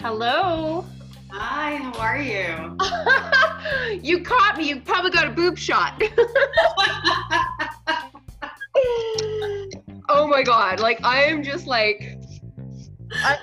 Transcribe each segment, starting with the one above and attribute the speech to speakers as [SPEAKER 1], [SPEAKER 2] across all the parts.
[SPEAKER 1] Hello.
[SPEAKER 2] Hi, how are you?
[SPEAKER 1] you caught me. You probably got a boob shot. oh my god. Like I am just like I,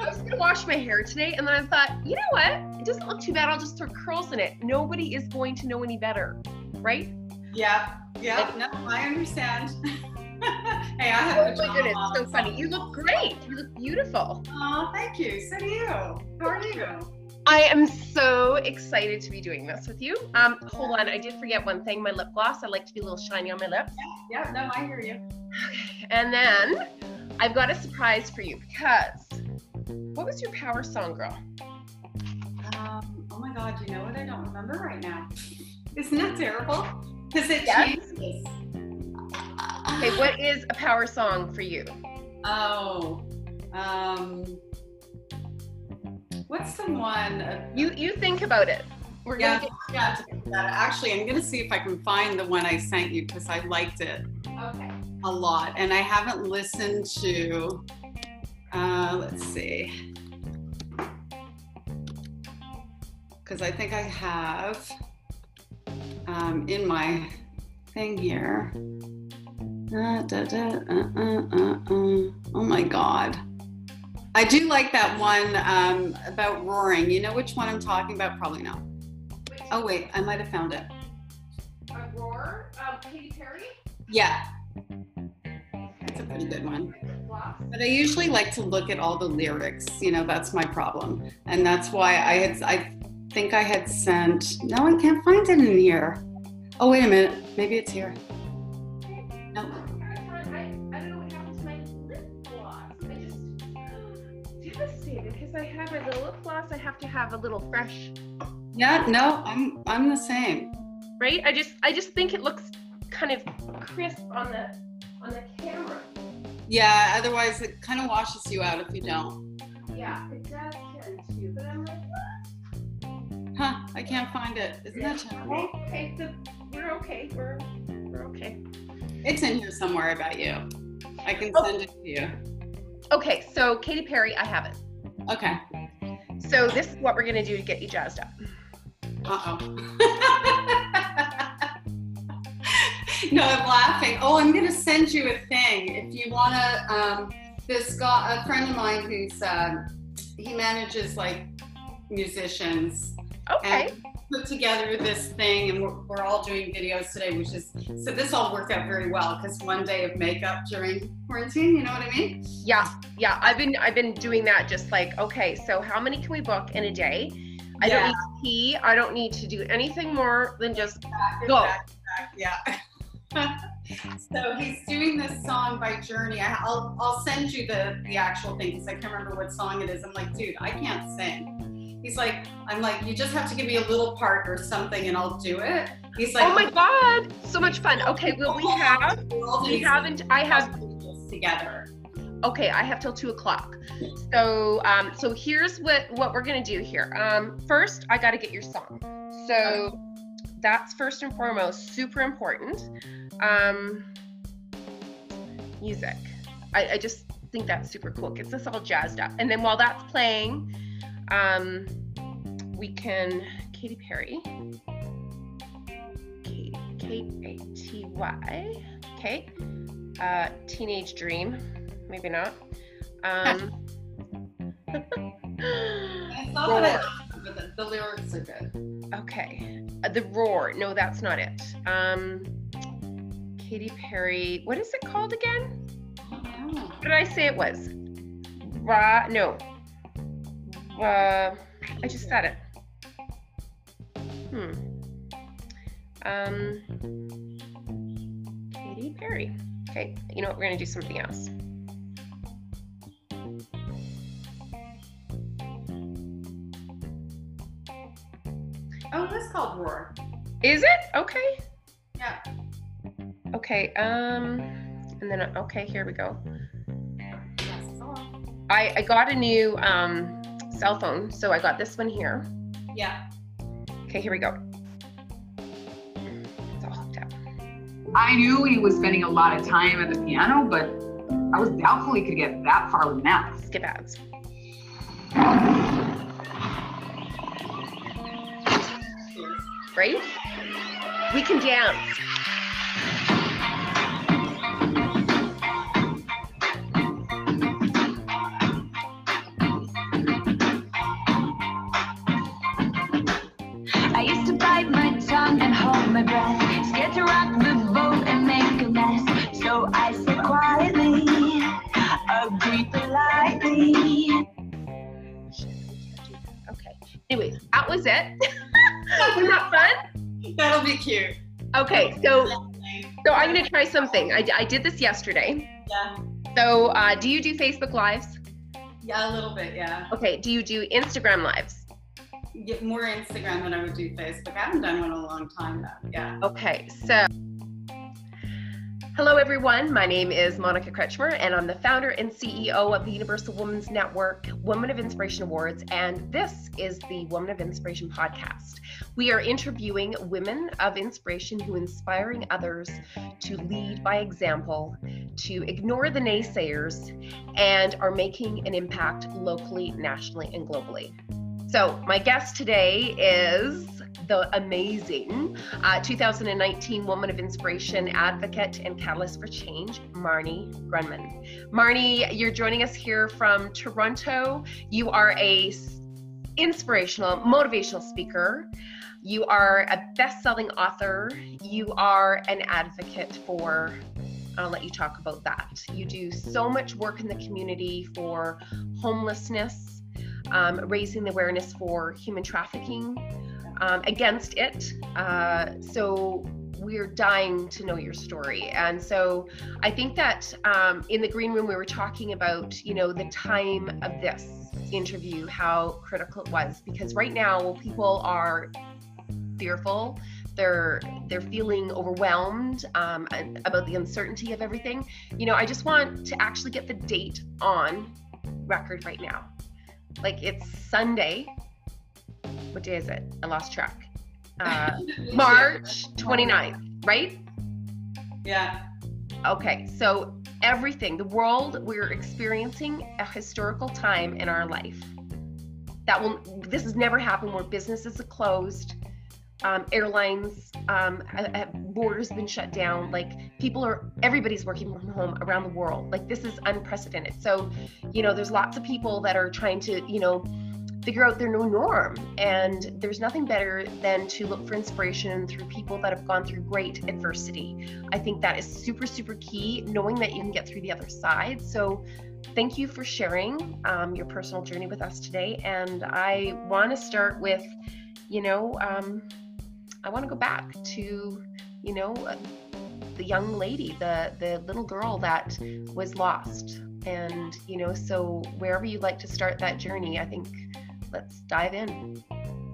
[SPEAKER 1] I was gonna wash my hair today and then I thought, you know what? It doesn't look too bad. I'll just throw curls in it. Nobody is going to know any better. Right?
[SPEAKER 2] yeah, yeah, no, I understand. hey, I have
[SPEAKER 1] Oh my goodness, so funny. You look great. You look beautiful.
[SPEAKER 2] Oh, thank you. So do you. How are you?
[SPEAKER 1] I am so excited to be doing this with you. Um, hold on, I did forget one thing. My lip gloss. I like to be a little shiny on my lips.
[SPEAKER 2] Yeah, yeah no, I hear you.
[SPEAKER 1] Okay, And then I've got a surprise for you because what was your power song, girl?
[SPEAKER 2] Um, oh my God, you know what? I don't remember right now. Isn't that terrible? Because it
[SPEAKER 1] Yes.
[SPEAKER 2] changes.
[SPEAKER 1] Okay, what is a power song for you?
[SPEAKER 2] Oh, um, what's the one? uh,
[SPEAKER 1] You you think about it. We're
[SPEAKER 2] Yeah,
[SPEAKER 1] gonna
[SPEAKER 2] yeah. to that. Actually, I'm gonna see if I can find the one I sent you because I liked it
[SPEAKER 1] okay.
[SPEAKER 2] a lot, and I haven't listened to. Uh, let's see, because I think I have um, in my thing here. Uh, da, da, uh, uh, uh, uh. Oh my god. I do like that one um, about roaring. You know which one I'm talking about? Probably not. Oh wait, I might have found it.
[SPEAKER 1] A roar, um, Katy Perry.
[SPEAKER 2] Yeah. That's a pretty good one. But I usually like to look at all the lyrics. You know, that's my problem, and that's why I had. I think I had sent. No, I can't find it in here. Oh wait a minute. Maybe it's here. No.
[SPEAKER 1] Because I have a little lip gloss. I have to have a little fresh,
[SPEAKER 2] Yeah. No. I'm. I'm the same.
[SPEAKER 1] right? I just I just think it looks kind of crisp on the on the camera.
[SPEAKER 2] Yeah. Otherwise, it kind of washes you out if you don't.
[SPEAKER 1] Yeah, it does tend to, but I'm like,
[SPEAKER 2] Huh? I can't find it. Isn't that terrible?
[SPEAKER 1] okay, okay, the, we're okay. We're we're okay.
[SPEAKER 2] It's in here somewhere about you. I can
[SPEAKER 1] Oh.
[SPEAKER 2] send it to you.
[SPEAKER 1] Okay, so Katy Perry, I have it.
[SPEAKER 2] Okay.
[SPEAKER 1] So this is what we're gonna do to get you jazzed up.
[SPEAKER 2] Uh oh. no, I'm laughing. Oh, I'm gonna send you a thing if you wanna. Um, this guy, a friend of mine who's uh, he manages like musicians
[SPEAKER 1] Okay.
[SPEAKER 2] and put together this thing, and we're, we're all doing videos today, which is so this all worked out very well because one day of makeup during quarantine. You know what I mean?
[SPEAKER 1] Yeah, yeah. I've been I've been doing that just like, okay, so how many can we book in a day? I
[SPEAKER 2] Yeah.
[SPEAKER 1] don't need to pee. I don't need to do anything more than just
[SPEAKER 2] Back,
[SPEAKER 1] Go.
[SPEAKER 2] back, back, yeah. so he's doing this song by Journey. I, I'll I'll send you the the actual thing because I can't remember what song it is. I'm like, dude, I can't sing. He's like, I'm like, you just have to give me a little part or something, and I'll do it. He's like,
[SPEAKER 1] Oh my god, so much fun. Okay, well we have we haven't I have
[SPEAKER 2] together.
[SPEAKER 1] okay, I have till two o'clock. So um so here's what what we're gonna do here. Um first I gotta get your song. So that's first and foremost super important. Um music. I, I just think that's super cool. Gets us all jazzed up. And then while that's playing, um we can Katy Perry. K K A T Y. Okay. Uh Teenage Dream. Maybe not. Um
[SPEAKER 2] I thought that but the, the lyrics are good.
[SPEAKER 1] Okay. Uh, the Roar. No, that's not it. Um Katy Perry. What is it called again?
[SPEAKER 2] I don't know.
[SPEAKER 1] What did I say it was? Ra no. Uh I just said it. Hmm. Um Katy Perry. Okay, you know what? We're gonna do something else.
[SPEAKER 2] Oh, it was called Roar.
[SPEAKER 1] Is it? Okay.
[SPEAKER 2] Yeah.
[SPEAKER 1] Okay. Um, and then okay, here we go.
[SPEAKER 2] Yes, it's on.
[SPEAKER 1] I I got a new um cell phone, so I got this one here.
[SPEAKER 2] Yeah.
[SPEAKER 1] Okay, here we go. It's all hooked up.
[SPEAKER 3] I knew he was spending a lot of time at the piano, but I was doubtful he could get that far with math.
[SPEAKER 1] Skip ads. Right? We can dance. Okay, so so I'm gonna try something. I, I did this yesterday.
[SPEAKER 2] Yeah.
[SPEAKER 1] So uh, do you do Facebook Lives?
[SPEAKER 2] Yeah, a little bit. Yeah.
[SPEAKER 1] Okay. Do you do Instagram Lives?
[SPEAKER 2] Get more Instagram than I would do Facebook. I haven't done one in a long time though. Yeah.
[SPEAKER 1] Okay, so hello everyone. My name is Monica Kretschmer, and I'm the founder and CEO of the Universal Women's Network Women of Inspiration Awards, and this is the Women of Inspiration podcast. We are interviewing women of inspiration who are inspiring others to lead by example, to ignore the naysayers, and are making an impact locally, nationally, and globally. So, my guest today is the amazing uh, 2019 Woman of Inspiration Advocate and Catalyst for Change, Marnie Grunman. Marnie, you're joining us here from Toronto. You are a inspirational, motivational speaker. You are a best-selling author. You are an advocate for I'll let you talk about that. You do so much work in the community for homelessness, um, raising the awareness for human trafficking, um, against it. Uh, so we're dying to know your story. And so I think that um, in the green room, we were talking about, you know, the time of this interview, how critical it was, because right now people are fearful. They're they're feeling overwhelmed um, about the uncertainty of everything. You know, I just want to actually get the date on record right now. Like it's Sunday. What day is it? I lost track. Uh, March 29th, right?
[SPEAKER 2] Yeah.
[SPEAKER 1] Okay, so everything, the world, we're experiencing a historical time in our life. That will, this has never happened where businesses are closed, um, airlines, um, borders been shut down. Like people are, everybody's working from home around the world. Like this is unprecedented. So, you know, there's lots of people that are trying to, you know, figure out their new norm. And there's nothing better than to look for inspiration through people that have gone through great adversity. I think that is super, super key, knowing that you can get through the other side. So, thank you for sharing um, your personal journey with us today. And I want to start with, you know, um, I want to go back to, you know, uh, the young lady, the the little girl that was lost. And you know, so wherever you'd like to start that journey, I think let's dive in.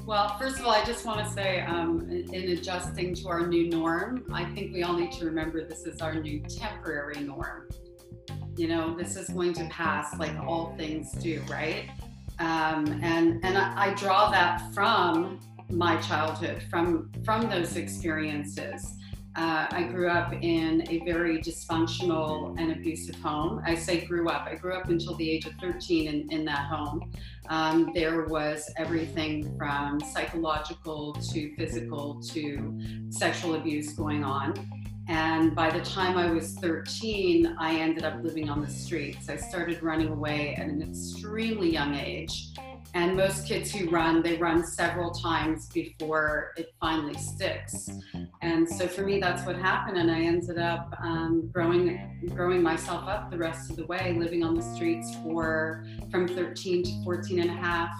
[SPEAKER 2] Well, first of all, I just want to say, um, in, in adjusting to our new norm, I think we all need to remember this is our new temporary norm. You know, this is going to pass, like all things do, right? Um, and and I, I draw that from my childhood, from from those experiences. Uh, I grew up in a very dysfunctional and abusive home. I say grew up. I grew up until the age of 13 in, in that home. Um, there was everything from psychological to physical to sexual abuse going on. And by the time I was 13, I ended up living on the streets. I started running away at an extremely young age. And most kids who run, they run several times before it finally sticks. And so for me, that's what happened. And I ended up um, growing, growing myself up the rest of the way, living on the streets for from 13 to 14 and a half.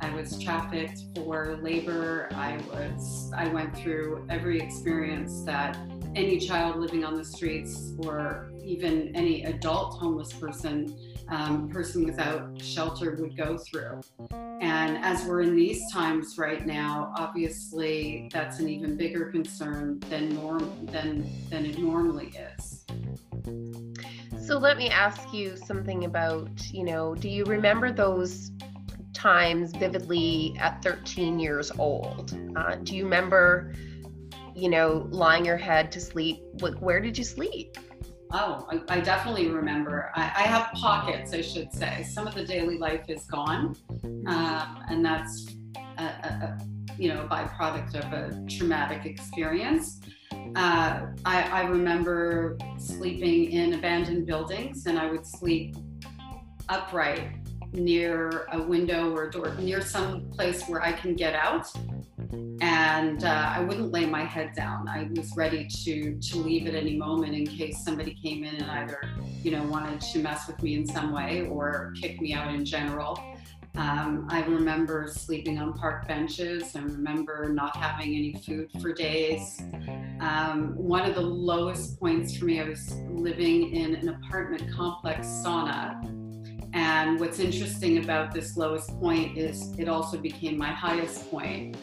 [SPEAKER 2] I was trafficked for labor. I was, I went through every experience that any child living on the streets or even any adult homeless person um, person without shelter would go through And as we're in these times right now, obviously that's an even bigger concern than norm than than it normally is.
[SPEAKER 1] So let me ask you something about, you know, do you remember those times vividly at 13 years old? Uh, do you remember, you know, lying your head to sleep? Like, where did you sleep?
[SPEAKER 2] Oh, I, I definitely remember. I, I, have pockets, I should say. Some of the daily life is gone, um, and that's a, a, a, you know byproduct of a traumatic experience. Uh, I, I remember sleeping in abandoned buildings, and I would sleep upright near a window or a door, near some place where I can get out and uh, I wouldn't lay my head down. I was ready to to leave at any moment in case somebody came in and either you know wanted to mess with me in some way or kick me out in general. Um, I remember sleeping on park benches. I remember not having any food for days. Um, one of the lowest points for me, I was living in an apartment complex sauna and what's interesting about this lowest point is it also became my highest point.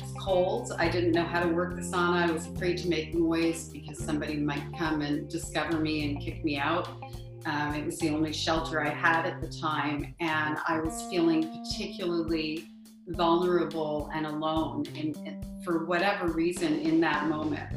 [SPEAKER 2] It's cold. I didn't know how to work the sauna. I was afraid to make noise because somebody might come and discover me and kick me out. Um, it was the only shelter I had at the time, and I was feeling particularly vulnerable and alone in, in, for whatever reason in that moment.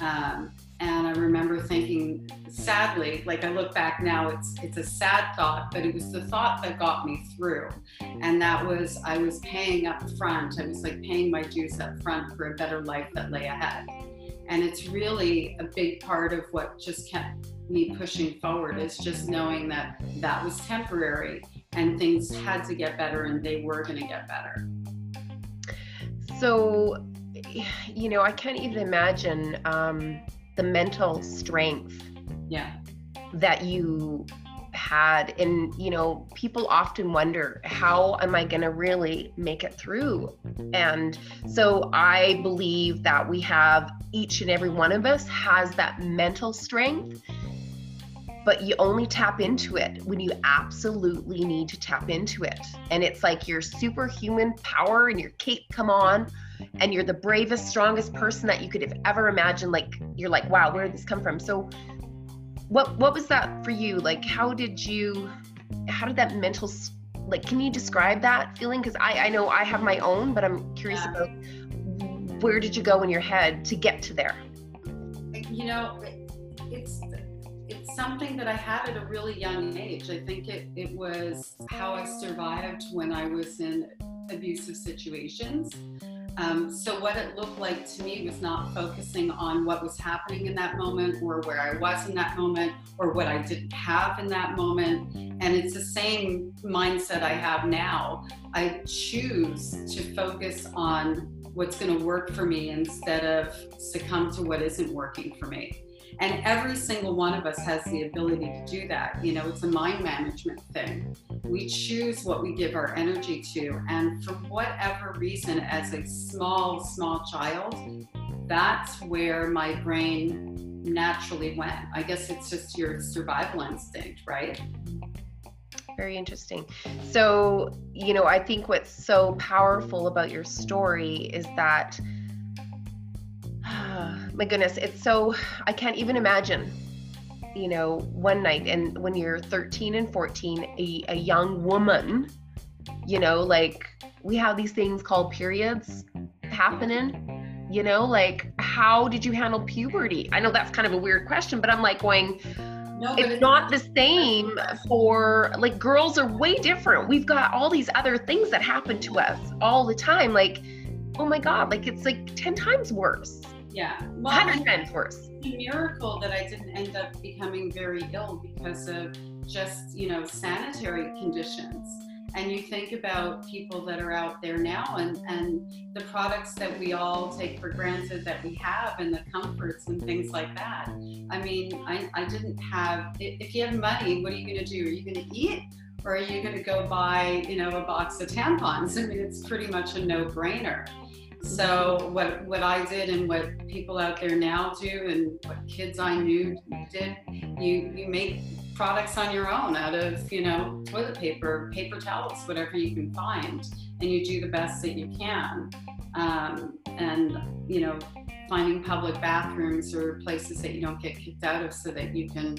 [SPEAKER 2] Um, and I remember thinking, sadly, like I look back now, it's it's a sad thought, but it was the thought that got me through. And that was I was paying up front. I was like paying my dues up front for a better life that lay ahead. And it's really a big part of what just kept me pushing forward is just knowing that that was temporary and things had to get better and they were going to get better.
[SPEAKER 1] So, you know, I can't even imagine um, the mental strength
[SPEAKER 2] yeah.
[SPEAKER 1] that you had. And you know people often wonder how am i going to really make it through? And so i believe that we have each and every one of us has that mental strength but you only tap into it when you absolutely need to tap into it. And it's like your superhuman power and your cape come on and you're the bravest, strongest person that you could have ever imagined. Like you're like, wow, where did this come from? So what what was that for you? Like how did you how did that mental like can you describe that feeling? Because I, I know I have my own, but I'm curious yeah. about where did you go in your head to get to there?
[SPEAKER 2] You know, it's it's something that I had at a really young age. I think it, it was how I survived when I was in abusive situations. Um, so what it looked like to me was not focusing on what was happening in that moment or where I was in that moment or what I didn't have in that moment. And it's the same mindset I have now. I choose to focus on what's going to work for me instead of succumb to what isn't working for me. And every single one of us has the ability to do that. You know, it's a mind management thing. We choose what we give our energy to. And for whatever reason, as a small, small child, that's where my brain naturally went. I guess it's just your survival instinct, right?
[SPEAKER 1] Very interesting. So, you know, I think what's so powerful about your story is that my goodness, it's so, I can't even imagine, you know, one night and when you're 13 and 14, a, a young woman, you know, like we have these things called periods happening, you know, like how did you handle puberty? I know that's kind of a weird question, but I'm like going, no, it's, it's not the same for like girls are way different. We've got all these other things that happen to us all the time. Like, oh my God, like it's like 10 times worse.
[SPEAKER 2] Yeah.
[SPEAKER 1] Well, 100 times worse.
[SPEAKER 2] A miracle that I didn't end up becoming very ill because of just, you know, sanitary conditions. And you think about people that are out there now and, and the products that we all take for granted that we have and the comforts and things like that. I mean, I, I didn't have, if you have money, what are you going to do? Are you going to eat? Or are you going to go buy, you know, a box of tampons? I mean, it's pretty much a no-brainer. So what what I did and what people out there now do and what kids I knew did, you you make products on your own out of you know toilet paper paper towels whatever you can find and you do the best that you can. Um, and you know finding public bathrooms or places that you don't get kicked out of so that you can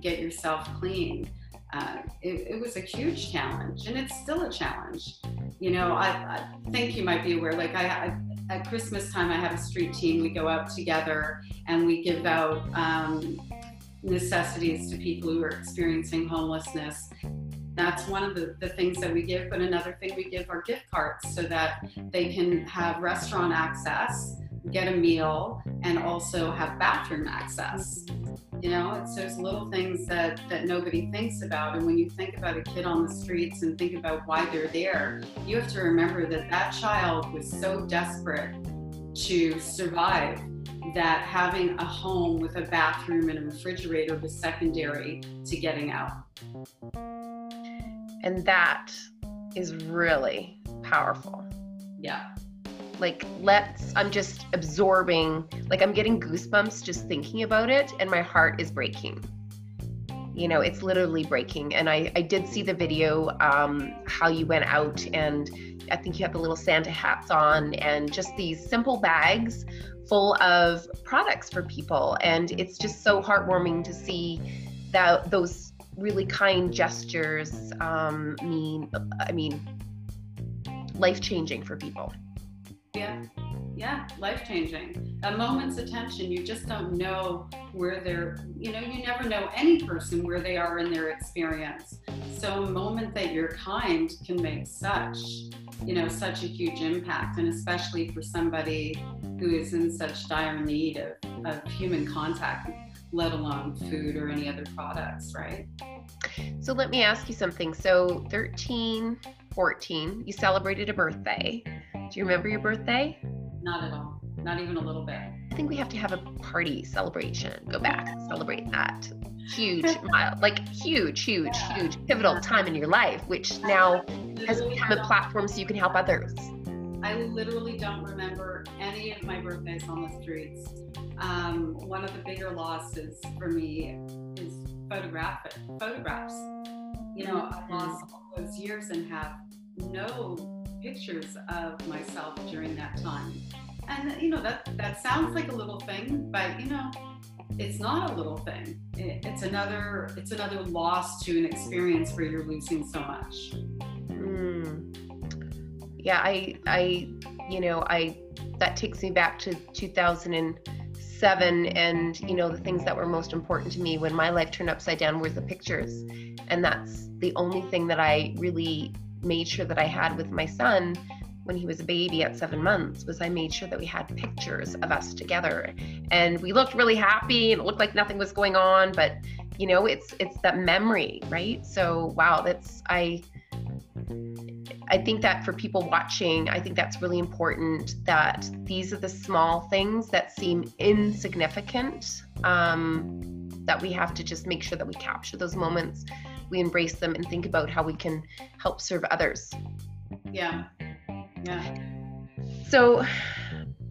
[SPEAKER 2] get yourself clean uh, it, it, was a huge challenge and it's still a challenge. You know i, I think you might be aware like I, I, at christmas time i have a street team. We go out together and we give out um, necessities to people who are experiencing homelessness. That's one of the, the things that we give but another thing we give are gift cards so that they can have restaurant access get a meal and also have bathroom access you know it's those little things that that nobody thinks about. And when you think about a kid on the streets and think about why they're there you have to remember that that child was so desperate to survive that having a home with a bathroom and a refrigerator was secondary to getting out.
[SPEAKER 1] And that is really powerful.
[SPEAKER 2] Yeah
[SPEAKER 1] like let's i'm just absorbing like i'm getting goosebumps just thinking about it and my heart is breaking. You know it's literally breaking and i i did see the video um how you went out and i think you have the little santa hats on and just these simple bags full of products for people and it's just so heartwarming to see that those really kind gestures um mean i mean life changing for people
[SPEAKER 2] yeah. Yeah, life changing. A moment's attention, you just don't know where they're, you know, you never know any person where they are in their experience. So a moment that you're kind can make such, you know, such a huge impact. And especially for somebody who is in such dire need of, of human contact, let alone food or any other products, right?
[SPEAKER 1] So let me ask you something. So 13, 14, you celebrated a birthday. Do you remember your birthday?
[SPEAKER 2] Not at all. Not even a little bit.
[SPEAKER 1] I think we have to have a party celebration. Go back, celebrate that. Huge, like huge, huge, yeah. huge, pivotal time in your life, which now has become a platform so you can help others.
[SPEAKER 2] I literally don't remember any of my birthdays on the streets. Um, one of the bigger losses for me is photographic photographs. You know, I mm-hmm. lost all those years and have no pictures of myself during that time. And you know that that sounds like a little thing, but you know, it's not a little thing. It, it's another it's another loss to an experience where you're losing so much.
[SPEAKER 1] Mm. Yeah, I I you know I that takes me back to 2007 and you know the things that were most important to me when my life turned upside down were the pictures and that's the only thing that i really made sure that I had with my son when he was a baby at seven months was I made sure that we had pictures of us together. And we looked really happy and it looked like nothing was going on, but you know, it's it's that memory, right? So wow, that's I I think that for people watching, I think that's really important that these are the small things that seem insignificant um, that we have to just make sure that we capture those moments we embrace them and think about how we can help serve others.
[SPEAKER 2] Yeah. Yeah.
[SPEAKER 1] So,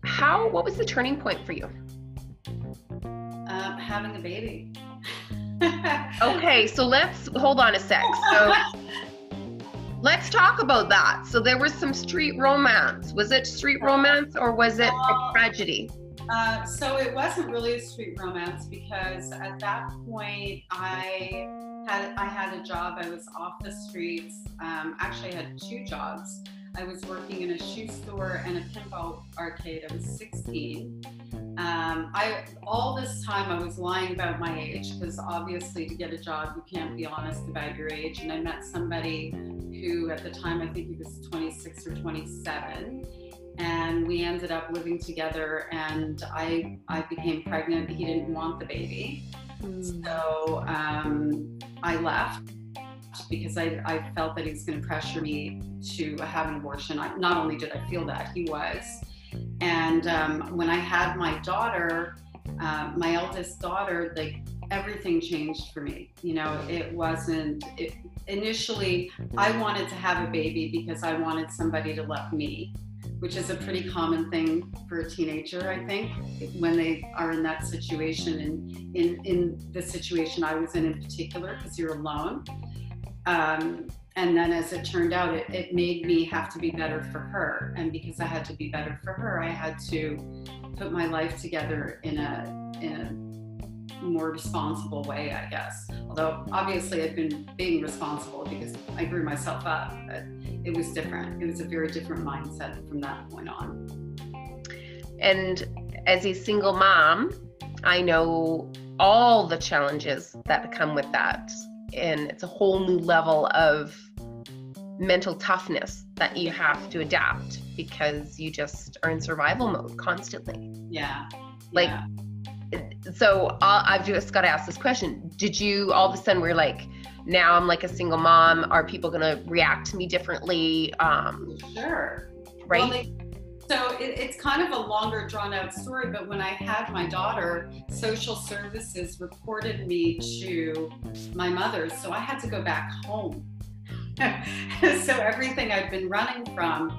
[SPEAKER 1] how, what was the turning point for you?
[SPEAKER 2] Um, having a baby.
[SPEAKER 1] okay, so let's hold on a sec. So, let's talk about that. So, there was some street romance. Was it street romance or was it a tragedy?
[SPEAKER 2] Uh, so it wasn't really a street romance because at that point I had I had a job. I was off the streets. Um, actually, I had two jobs. I was working in a shoe store and a pinball arcade. I was 16. Um, I all this time I was lying about my age because obviously to get a job you can't be honest about your age. And I met somebody who at the time I think he was 26 or 27 and we ended up living together and I I became pregnant. He didn't want the baby. So um, I left because I, I felt that he was going to pressure me to have an abortion. I, not only did I feel that, he was. And um, when I had my daughter, uh, my eldest daughter, like everything changed for me. You know, it wasn't, it, initially, I wanted to have a baby because I wanted somebody to love me. Which is a pretty common thing for a teenager, I think, when they are in that situation. And in, in the situation I was in in particular, because you're alone. Um, and then as it turned out, it, it made me have to be better for her. And because I had to be better for her, I had to put my life together in a, in a more responsible way, I guess. Although obviously I've been being responsible because I grew myself up, but it was different. It was a very different mindset from that point on.
[SPEAKER 1] And as a single mom, I know all the challenges that come with that. And it's a whole new level of mental toughness that you have to adapt because you just are in survival mode constantly.
[SPEAKER 2] Yeah.
[SPEAKER 1] Like,
[SPEAKER 2] yeah.
[SPEAKER 1] So i I've just got to ask this question. Did you all of a sudden we're like, now I'm like a single mom. Are people going to react to me differently? Um,
[SPEAKER 2] sure.
[SPEAKER 1] Right.
[SPEAKER 2] Well, they, so it, it's kind of a longer drawn out story, but when I had my daughter, social services reported me to my mother. So I had to go back home. so everything I'd been running from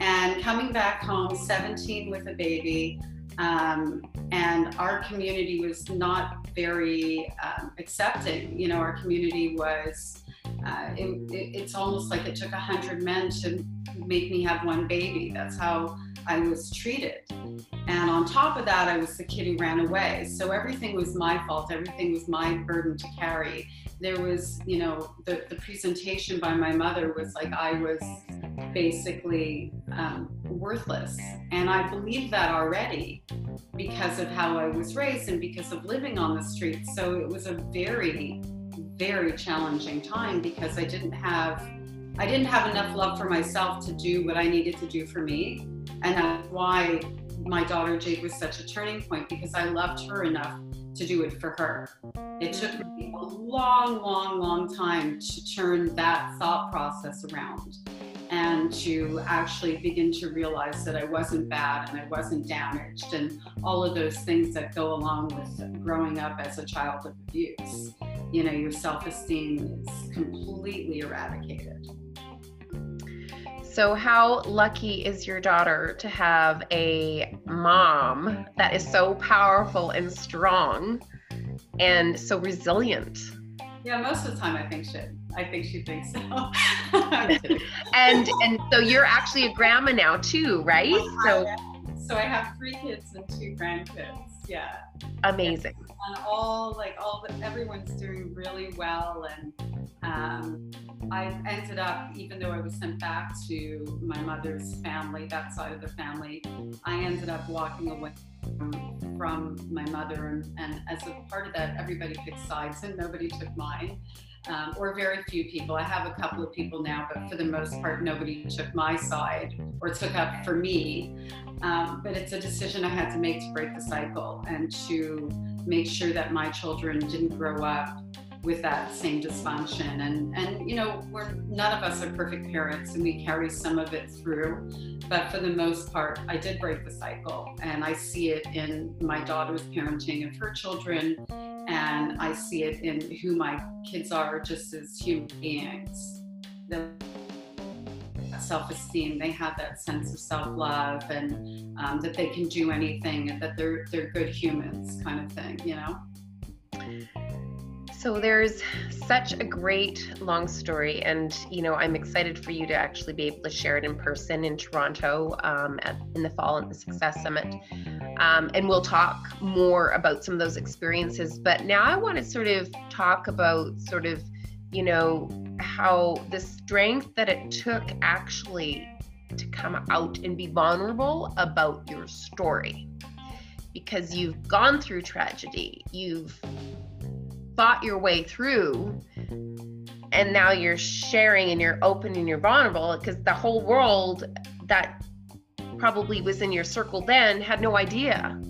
[SPEAKER 2] and coming back home, 17 with a baby, um, and our community was not very um, accepting. You know, our community was, uh, it, it, it's almost like it took a hundred men to make me have one baby. That's how I was treated. And on top of that, I was the kid who ran away. So everything was my fault. Everything was my burden to carry. There was, you know, the, the presentation by my mother was like I was basically um, worthless. And I believed that already because of how I was raised and because of living on the streets. So it was a very, very challenging time because I didn't have I didn't have enough love for myself to do what I needed to do for me. And that's why my daughter Jade was such a turning point because I loved her enough to do it for her. It took me a long, long, long time to turn that thought process around and to actually begin to realize that I wasn't bad and I wasn't damaged and all of those things that go along with growing up as a child of abuse. You know, your self esteem is completely eradicated.
[SPEAKER 1] So, how lucky is your daughter to have a mom that is so powerful and strong and so resilient?
[SPEAKER 2] Yeah, most of the time I think she, I think she thinks so.
[SPEAKER 1] and and so you're actually a grandma now too, right? So
[SPEAKER 2] so I have three kids and two grandkids. Yeah.
[SPEAKER 1] Amazing.
[SPEAKER 2] And all like all the everyone's doing really well and um, I ended up, even though I was sent back to my mother's family, that side of the family, I ended up walking away from, from my mother. And, and, as a part of that, everybody picked sides and nobody took mine. Um, or very few people. I have a couple of people now, but for the most part, nobody took my side or took up for me. Um, but it's a decision I had to make to break the cycle and to make sure that my children didn't grow up with that same dysfunction and and you know we're none of us are perfect parents and we carry some of it through but for the most part i did break the cycle and i see it in my daughter's parenting of her children and i see it in who my kids are just as human beings. The self-esteem they have that sense of self-love and um, that they can do anything and that they're they're good humans kind of thing you know
[SPEAKER 1] so there's such a great long story, and you know I'm excited for you to actually be able to share it in person in Toronto um, at, in the fall at the Success Summit, um, and we'll talk more about some of those experiences. But now I want to sort of talk about sort of you know how the strength that it took actually to come out and be vulnerable about your story because you've gone through tragedy you've thought your way through and now you're sharing and you're open and you're vulnerable because the whole world that probably was in your circle then had no idea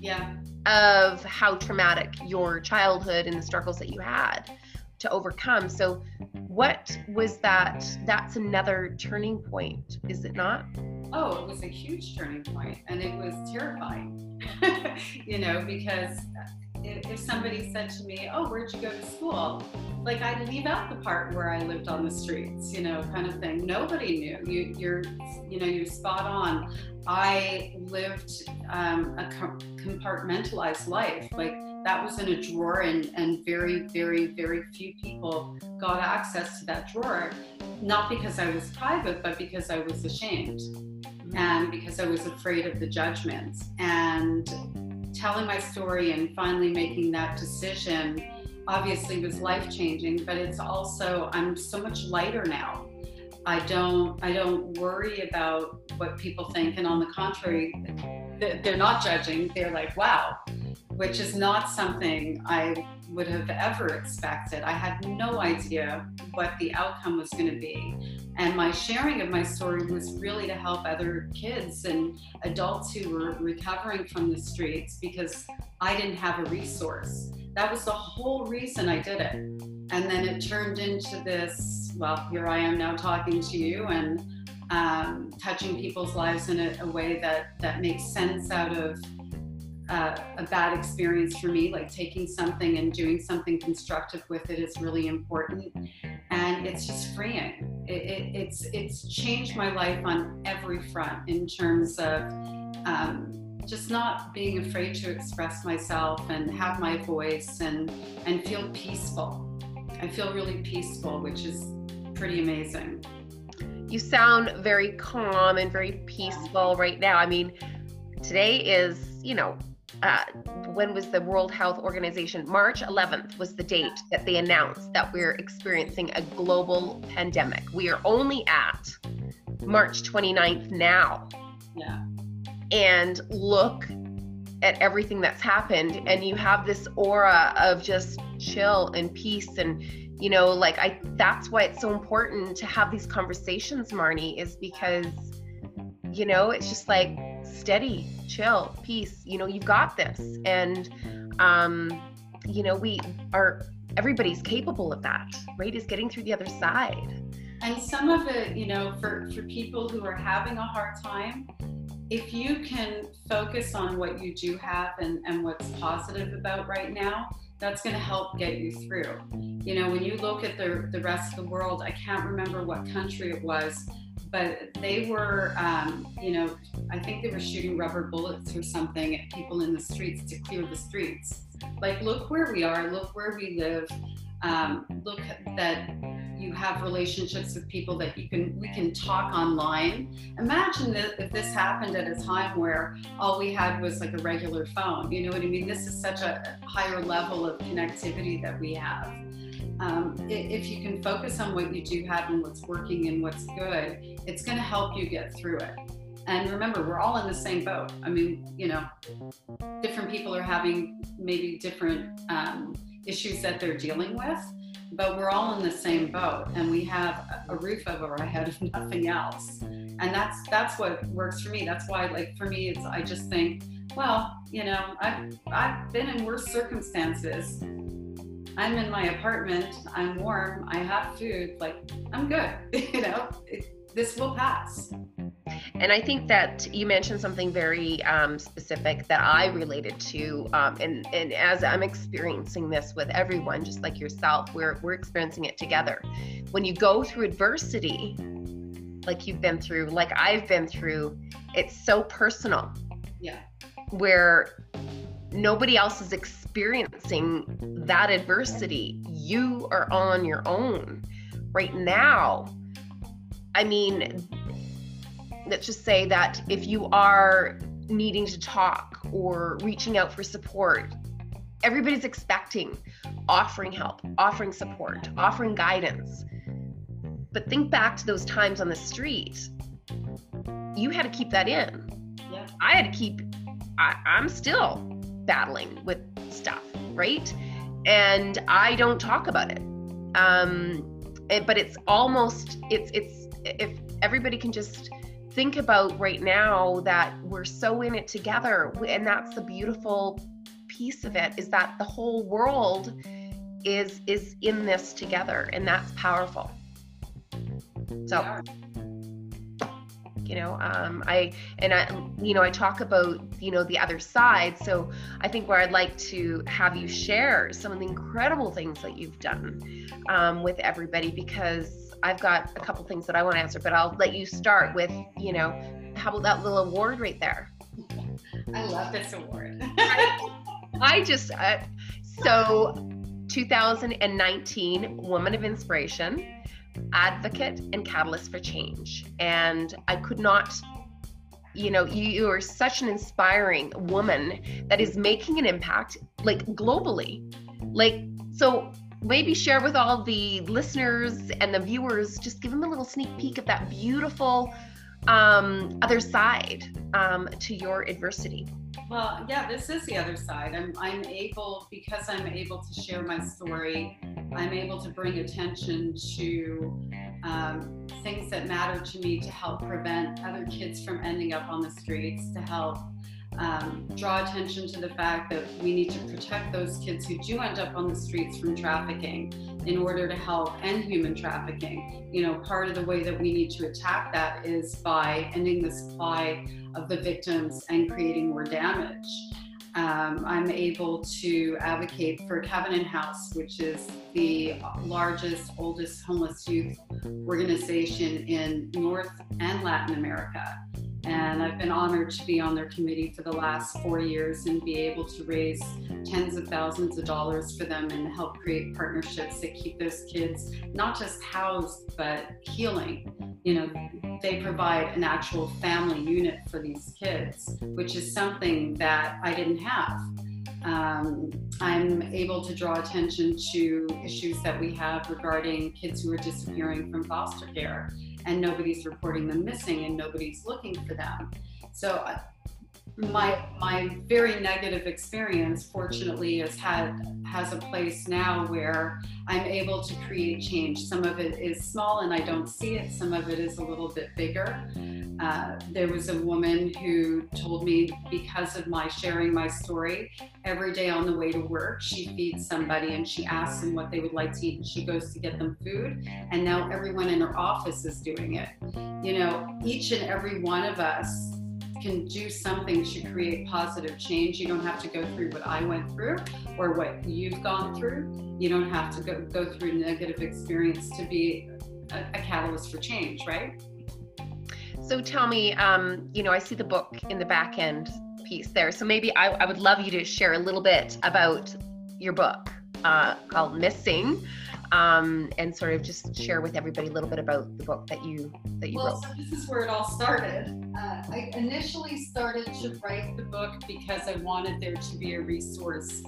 [SPEAKER 2] yeah.
[SPEAKER 1] of how traumatic your childhood and the struggles that you had to overcome. So what was that that's another turning point is it not?
[SPEAKER 2] Oh it was a huge turning point and it was terrifying you know because if, if somebody said to me, "Oh, where'd you go to school?" Like I'd leave out the part where I lived on the streets, you know, kind of thing. Nobody knew. You, you're, you know, you're spot on. I lived um, a compartmentalized life, like that was in a drawer, and and very, very, very few people got access to that drawer. Not because I was private, but because I was ashamed and because I was afraid of the judgments. And telling my story and finally making that decision obviously was life changing, but it's also, I'm so much lighter now. I don't, I don't worry about what people think. And on the contrary, they're not judging. They're like, wow, which is not something I would have ever expected. I had no idea what the outcome was going to be. And my sharing of my story was really to help other kids and adults who were recovering from the streets because I didn't have a resource. That was the whole reason I did it. And then it turned into this well, here I am now talking to you and um, touching people's lives in a, a way that, that makes sense out of uh, a bad experience for me. Like taking something and doing something constructive with it is really important, and it's just freeing. It, it, it's it's changed my life on every front in terms of. Um, just not being afraid to express myself and have my voice and and feel peaceful. I feel really peaceful, which is pretty amazing.
[SPEAKER 1] You sound very calm and very peaceful right now. I mean, today is, you know, uh, when was the World Health Organization? March 11th was the date that they announced that we're experiencing a global pandemic. We are only at March 29th now.
[SPEAKER 2] Yeah.
[SPEAKER 1] And look at everything that's happened, and you have this aura of just chill and peace and you know like i that's why it's so important to have these conversations marnie is because you know it's just like steady, chill, peace. You know, you've got this. And, um, you know, we are, everybody's capable of that, right? Is getting through the other side.
[SPEAKER 2] And some of it, you know, for, for people who are having a hard time, if you can focus on what you do have and, and what's positive about right now, that's going to help get you through. You know, when you look at the, the rest of the world, I can't remember what country it was, but they were, um, you know, I think they were shooting rubber bullets or something at people in the streets to clear the streets. Like, look where we are, look where we live, um, look that you have relationships with people that you can we can talk online. Imagine that if this happened at a time where all we had was like a regular phone you know what i mean? This is such a higher level of connectivity that we have um, if you can focus on what you do have and what's working and what's good, it's going to help you get through it. And remember, we're all in the same boat. I mean, you know, different people are having maybe different um, issues that they're dealing with, but we're all in the same boat, and we have a roof over our head if nothing else. And that's that's what works for me. That's why, like for me, it's I just think, well, you know, I've I've been in worse circumstances I'm in my apartment, I'm warm, I have food, like I'm good, you know, it, this will pass.
[SPEAKER 1] And I think that you mentioned something very um, specific that I related to, um, and and as I'm experiencing this with everyone, just like yourself, we're we're experiencing it together. When you go through adversity, like you've been through, like I've been through, it's so personal.
[SPEAKER 2] Yeah.
[SPEAKER 1] Where nobody else is experiencing that adversity. You are on your own right now. I mean, let's just say that if you are needing to talk or reaching out for support, everybody's expecting offering help, offering support, offering guidance. But think back to those times on the street. You had to keep that in.
[SPEAKER 2] Yeah.
[SPEAKER 1] I had to keep I, I'm still battling with stuff, right? And I don't talk about it. Um, it, but it's almost it's it's if everybody can just think about right now that we're so in it together, and that's the beautiful piece of it is that the whole world is is in this together, and that's powerful. So you know um, i and i you know i talk about you know the other side. So i think where i'd like to have you share some of the incredible things that you've done um, with everybody because i've got a couple things that i want to answer but i'll let you start with you know how about that little award right there?
[SPEAKER 2] I love this award.
[SPEAKER 1] i just uh, so 2019 woman of inspiration advocate and catalyst for change. And I could not, you know, you, you are such an inspiring woman that is making an impact like globally. Like, so maybe share with all the listeners and the viewers, just give them a little sneak peek of that beautiful um, other side um, to your adversity.
[SPEAKER 2] Well, yeah, this is the other side. I'm, I'm able, because I'm able to share my story, I'm able to bring attention to um, things that matter to me to help prevent other kids from ending up on the streets, to help um, draw attention to the fact that we need to protect those kids who do end up on the streets from trafficking in order to help end human trafficking. You know, part of the way that we need to attack that is by ending the supply of the victims and creating more damage. Um, I'm able to advocate for Covenant House, which is the largest, oldest homeless youth organization in North and Latin America. And I've been honored to be on their committee for the last four years and be able to raise tens of thousands of dollars for them and help create partnerships that keep those kids not just housed, but healing. You know, they provide an actual family unit for these kids, which is something that I didn't have. Um, I'm able to draw attention to issues that we have regarding kids who are disappearing from foster care and nobody's reporting them missing and nobody's looking for them. So uh, my my very negative experience fortunately has had has a place now where I'm able to create change. Some of it is small and I don't see it. Some of it is a little bit bigger. Uh, there was a woman who told me because of my sharing my story, every day on the way to work, she feeds somebody and she asks them what they would like to eat and she goes to get them food. And now everyone in her office is doing it. You know, each and every one of us can do something to create positive change. You don't have to go through what I went through or what you've gone through. You don't have to go, go through negative experience to be a, a catalyst for change, right?
[SPEAKER 1] So tell me, um, you know, I see the book in the back end piece there. So maybe I, I would love you to share a little bit about your book uh, called Missing um, and sort of just share with everybody a little bit about the book that you that you
[SPEAKER 2] well,
[SPEAKER 1] wrote.
[SPEAKER 2] so this is where it all started. Uh, I initially started to write the book because I wanted there to be a resource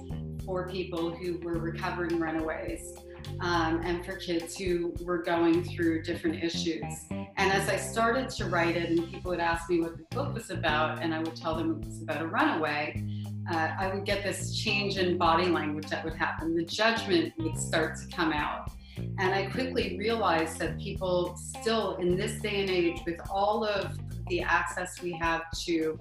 [SPEAKER 2] for people who were recovering runaways um, and for kids who were going through different issues. And as I started to write it, and people would ask me what the book was about, and I would tell them it was about a runaway uh, I would get this change in body language that would happen. The judgment would start to come out. And I quickly realized that people still, in this day and age, with all of the access we have to,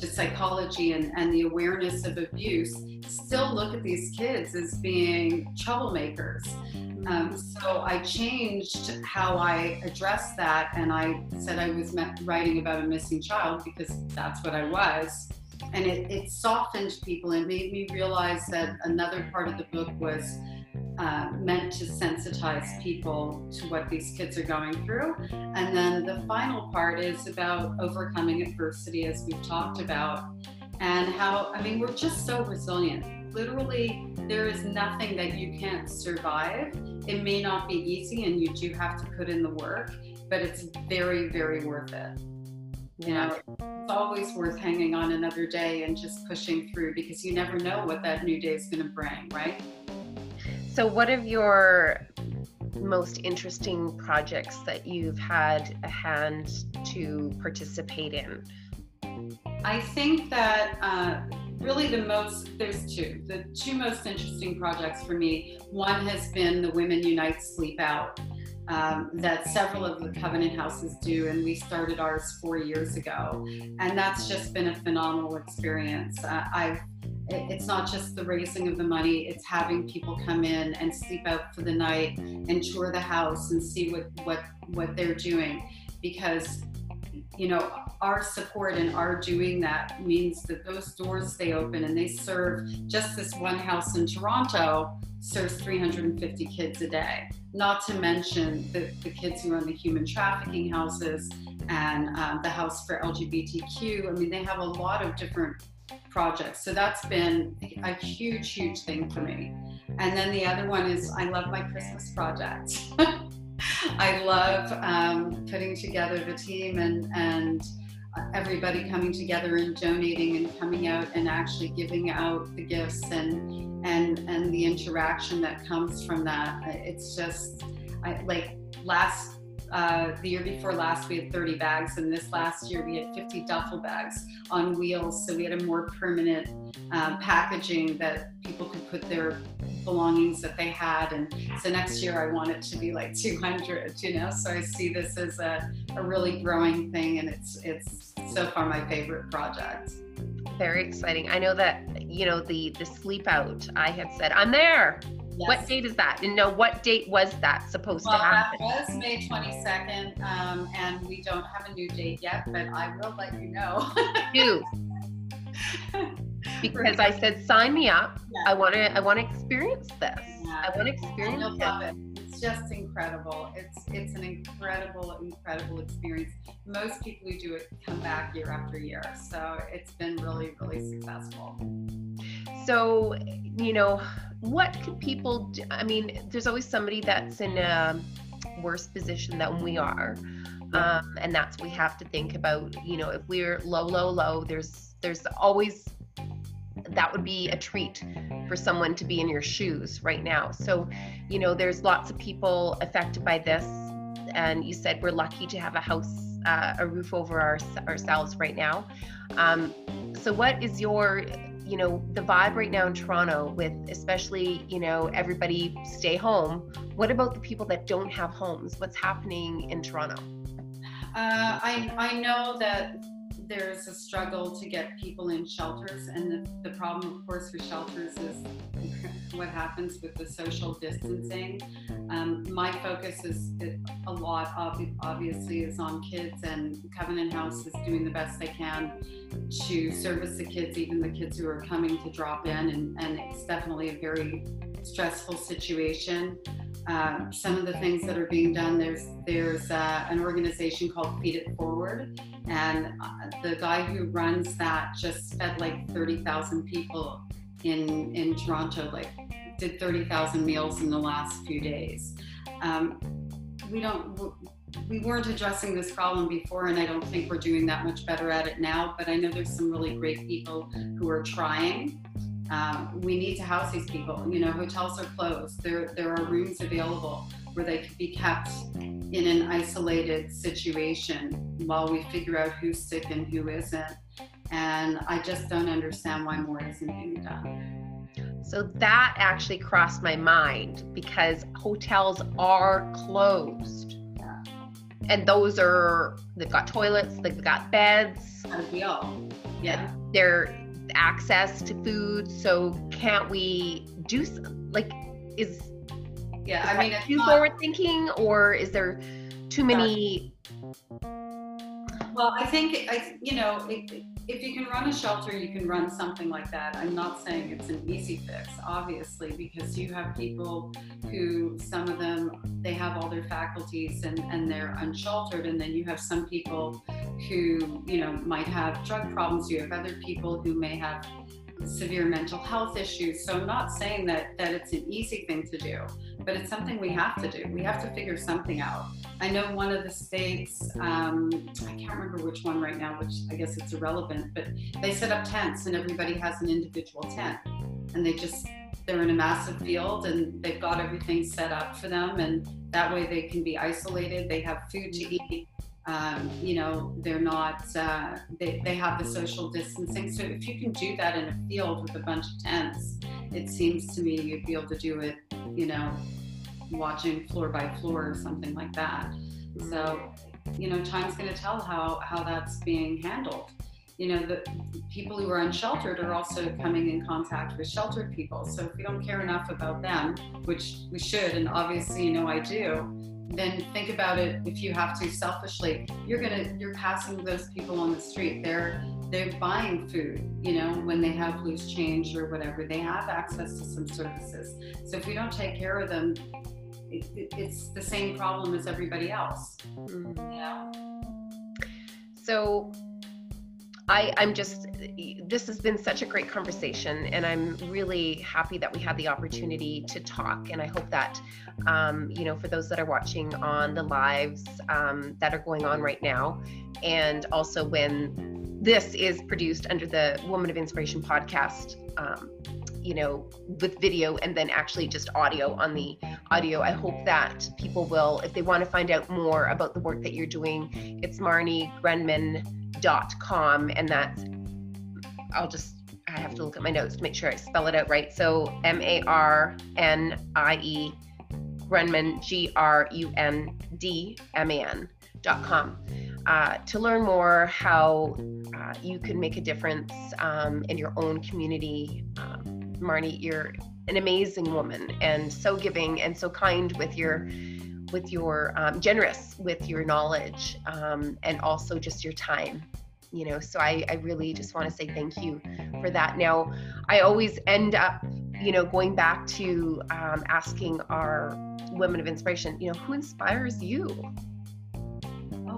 [SPEAKER 2] to psychology and, and the awareness of abuse, still look at these kids as being troublemakers. Um, so I changed how I addressed that, and I said I was writing about a missing child because that's what I was and it, it softened people and made me realize that another part of the book was uh, meant to sensitize people to what these kids are going through. And then the final part is about overcoming adversity, as we've talked about, and how, I mean, we're just so resilient. Literally, there is nothing that you can't survive. It may not be easy, and you do have to put in the work, but it's very, very worth it. You know, it's always worth hanging on another day and just pushing through because you never know what that new day is going to bring, right?
[SPEAKER 1] So, what are your most interesting projects that you've had a hand to participate in?
[SPEAKER 2] I think that uh, really the most, there's two. The two most interesting projects for me one has been the Women Unite Sleep Out um, that several of the Covenant houses do, and we started ours four years ago, and that's just been a phenomenal experience. Uh, I've it's not just the raising of the money it's having people come in and sleep out for the night and tour the house and see what what what they're doing. Because you know, our support and our doing that means that those doors stay open and they serve just this one house in Toronto serves 350 kids a day. Not to mention the, the kids who run the human trafficking houses and um, the house for LGBTQ. I mean, they have a lot of different projects. So that's been a huge, huge thing for me. And then the other one is I love my Christmas project. I love um, putting together the team and, and everybody coming together and donating and coming out and actually giving out the gifts and and and the interaction that comes from that. It's just I, like last uh, the year before last we had 30 bags and this last year we had 50 duffel bags on wheels so we had a more permanent uh, packaging that people could put their belongings that they had and so next year i want it to be like 200 you know so i see this as a, a really growing thing and it's it's so far my favorite project
[SPEAKER 1] very exciting i know that you know the the sleep out i had said i'm there Yes. What date is that? And no, what date was that supposed
[SPEAKER 2] well,
[SPEAKER 1] to happen?
[SPEAKER 2] That was May 22nd, um, and we don't have a new date yet, but I will let you know.
[SPEAKER 1] Do. because I said, sign me up. Yeah. I want to. I want to experience this. Yeah. I want to experience
[SPEAKER 2] I love it. It's just incredible. It's it's an incredible, incredible experience. Most people who do it come back year after year, so it's been really, really successful.
[SPEAKER 1] So, you know, what can people do? I mean, there's always somebody that's in a worse position than we are. Um, and that's we have to think about, you know, if we're low, low, low, there's there's always that would be a treat for someone to be in your shoes right now. So, you know, there's lots of people affected by this. And you said we're lucky to have a house, uh, a roof over our, ourselves right now. Um, so, what is your you know the vibe right now in toronto with especially you know everybody stay home what about the people that don't have homes what's happening in toronto
[SPEAKER 2] uh, I, I know that there's a struggle to get people in shelters, and the, the problem, of course, for shelters is what happens with the social distancing. Um, my focus is a lot, obviously, is on kids, and Covenant House is doing the best they can to service the kids, even the kids who are coming to drop in, and, and it's definitely a very stressful situation. Uh, some of the things that are being done. There's there's uh, an organization called Feed It Forward, and uh, the guy who runs that just fed like 30,000 people in in Toronto. Like did 30,000 meals in the last few days. Um, we don't. We weren't addressing this problem before, and I don't think we're doing that much better at it now. But I know there's some really great people who are trying. Um, we need to house these people. You know, hotels are closed. There, there are rooms available where they could be kept in an isolated situation while we figure out who's sick and who isn't. And I just don't understand why more isn't being done.
[SPEAKER 1] So that actually crossed my mind because hotels are closed. Yeah. And those are, they've got toilets, they've got beds.
[SPEAKER 2] As we all. Yeah.
[SPEAKER 1] They're access to food. So can't we do like is
[SPEAKER 2] yeah? I mean,
[SPEAKER 1] too forward thinking, or is there too many?
[SPEAKER 2] Well, I think I you know it, if you can run a shelter, you can run something like that. I'm not saying it's an easy fix, obviously, because you have people who, some of them, they have all their faculties and, and they're unsheltered. And then you have some people who, you know, might have drug problems. You have other people who may have severe mental health issues. So I'm not saying that that it's an easy thing to do, but it's something we have to do. We have to figure something out. I know one of the states, um, I can't remember which one right now, which I guess it's irrelevant, but they set up tents and everybody has an individual tent, and they just they're in a massive field and they've got everything set up for them and that way they can be isolated they have food to eat um, you know they're not uh, they, they have the social distancing. So if you can do that in a field with a bunch of tents it seems to me you'd be able to do it you know watching floor by floor or something like that. So you know time's going to tell how how that's being handled. You know the people who are unsheltered are also coming in contact with sheltered people. So if we don't care enough about them which we should and obviously you know i do then think about it if you have to selfishly. You're gonna you're passing those people on the street. They're they're buying food you know when they have loose change or whatever. They have access to some services. So if we don't take care of them it, it, it's the same problem as everybody else.
[SPEAKER 1] Mm.
[SPEAKER 2] you know?
[SPEAKER 1] So I, I'm just, this has been such a great conversation, and I'm really happy that we had the opportunity to talk. And I hope that, um, you know, for those that are watching on the lives um, that are going on right now, and also when this is produced under the Woman of Inspiration podcast, um, you know, with video and then actually just audio on the audio, I hope that people will, if they want to find out more about the work that you're doing, it's Marnie Grundman and that's i'll just i have to look at my notes to make sure i spell it out right. So m-a-r-n-i-e grundman g-r-u-n-d-m-a-n dot com. Uh, to learn more how uh, you can make a difference um, in your own community um, marnie you're an amazing woman and so giving and so kind with your with your um, generous with your knowledge um, and also just your time you know? So I, I really just want to say thank you for that. Now i always end up you know going back to um, asking our women of inspiration you know who inspires you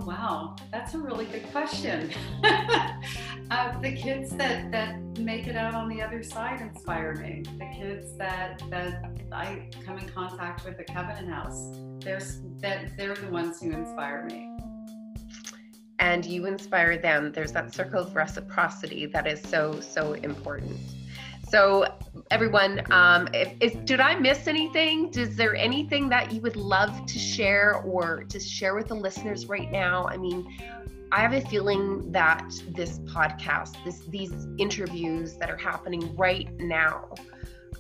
[SPEAKER 2] Wow, that's a really good question. uh, the kids that that make it out on the other side inspire me. The kids that that I come in contact with at Covenant House, there's that they're the ones who inspire me.
[SPEAKER 1] and you inspire them there's that circle of reciprocity that is so so important so everyone um, if, is, did i miss anything? Is there anything that you would love to share or to share with the listeners right now? I mean i have a feeling that this podcast this these interviews that are happening right now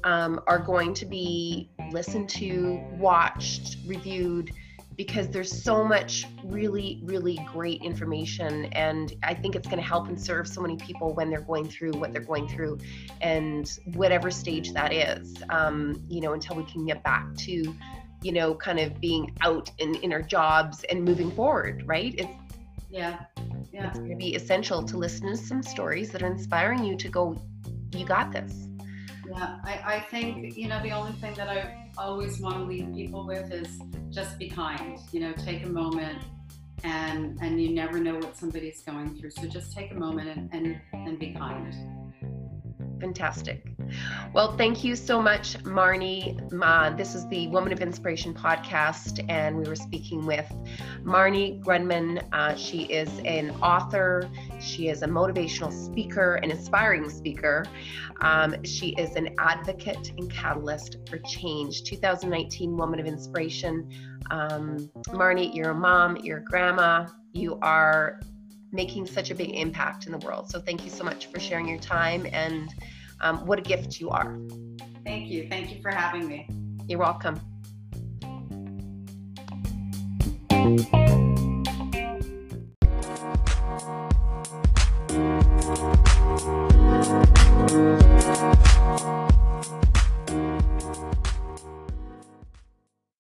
[SPEAKER 1] um, are going to be listened to watched reviewed because there's so much really, really great information. And I think it's going to help and serve so many people when they're going through what they're going through and whatever stage that is, um, you know, until we can get back to, you know, kind of being out in, in our jobs and moving forward, right? It's,
[SPEAKER 2] Yeah, yeah,
[SPEAKER 1] it's going to be essential to listen to some stories that are inspiring you to go, you got this.
[SPEAKER 2] yeah. I, I think you know the only thing that I always want to leave people with is just be kind. You know, take a moment. And, and you never know what somebody's going through. So just take a moment and, and, and be kind.
[SPEAKER 1] Fantastic. Well, thank you so much, Marnie. Uh, this is the Woman of Inspiration podcast, and we were speaking with Marnie Grundman. Uh, she is an author, she is a motivational speaker, an inspiring speaker. Um, she is an advocate and catalyst for change. 2019 Woman of Inspiration. Um, Marnie, you're a mom, you're a grandma, you are making such a big impact in the world. So thank you so much for sharing your time and um, what a gift you are.
[SPEAKER 2] Thank you. Thank you for having me.
[SPEAKER 1] You're welcome.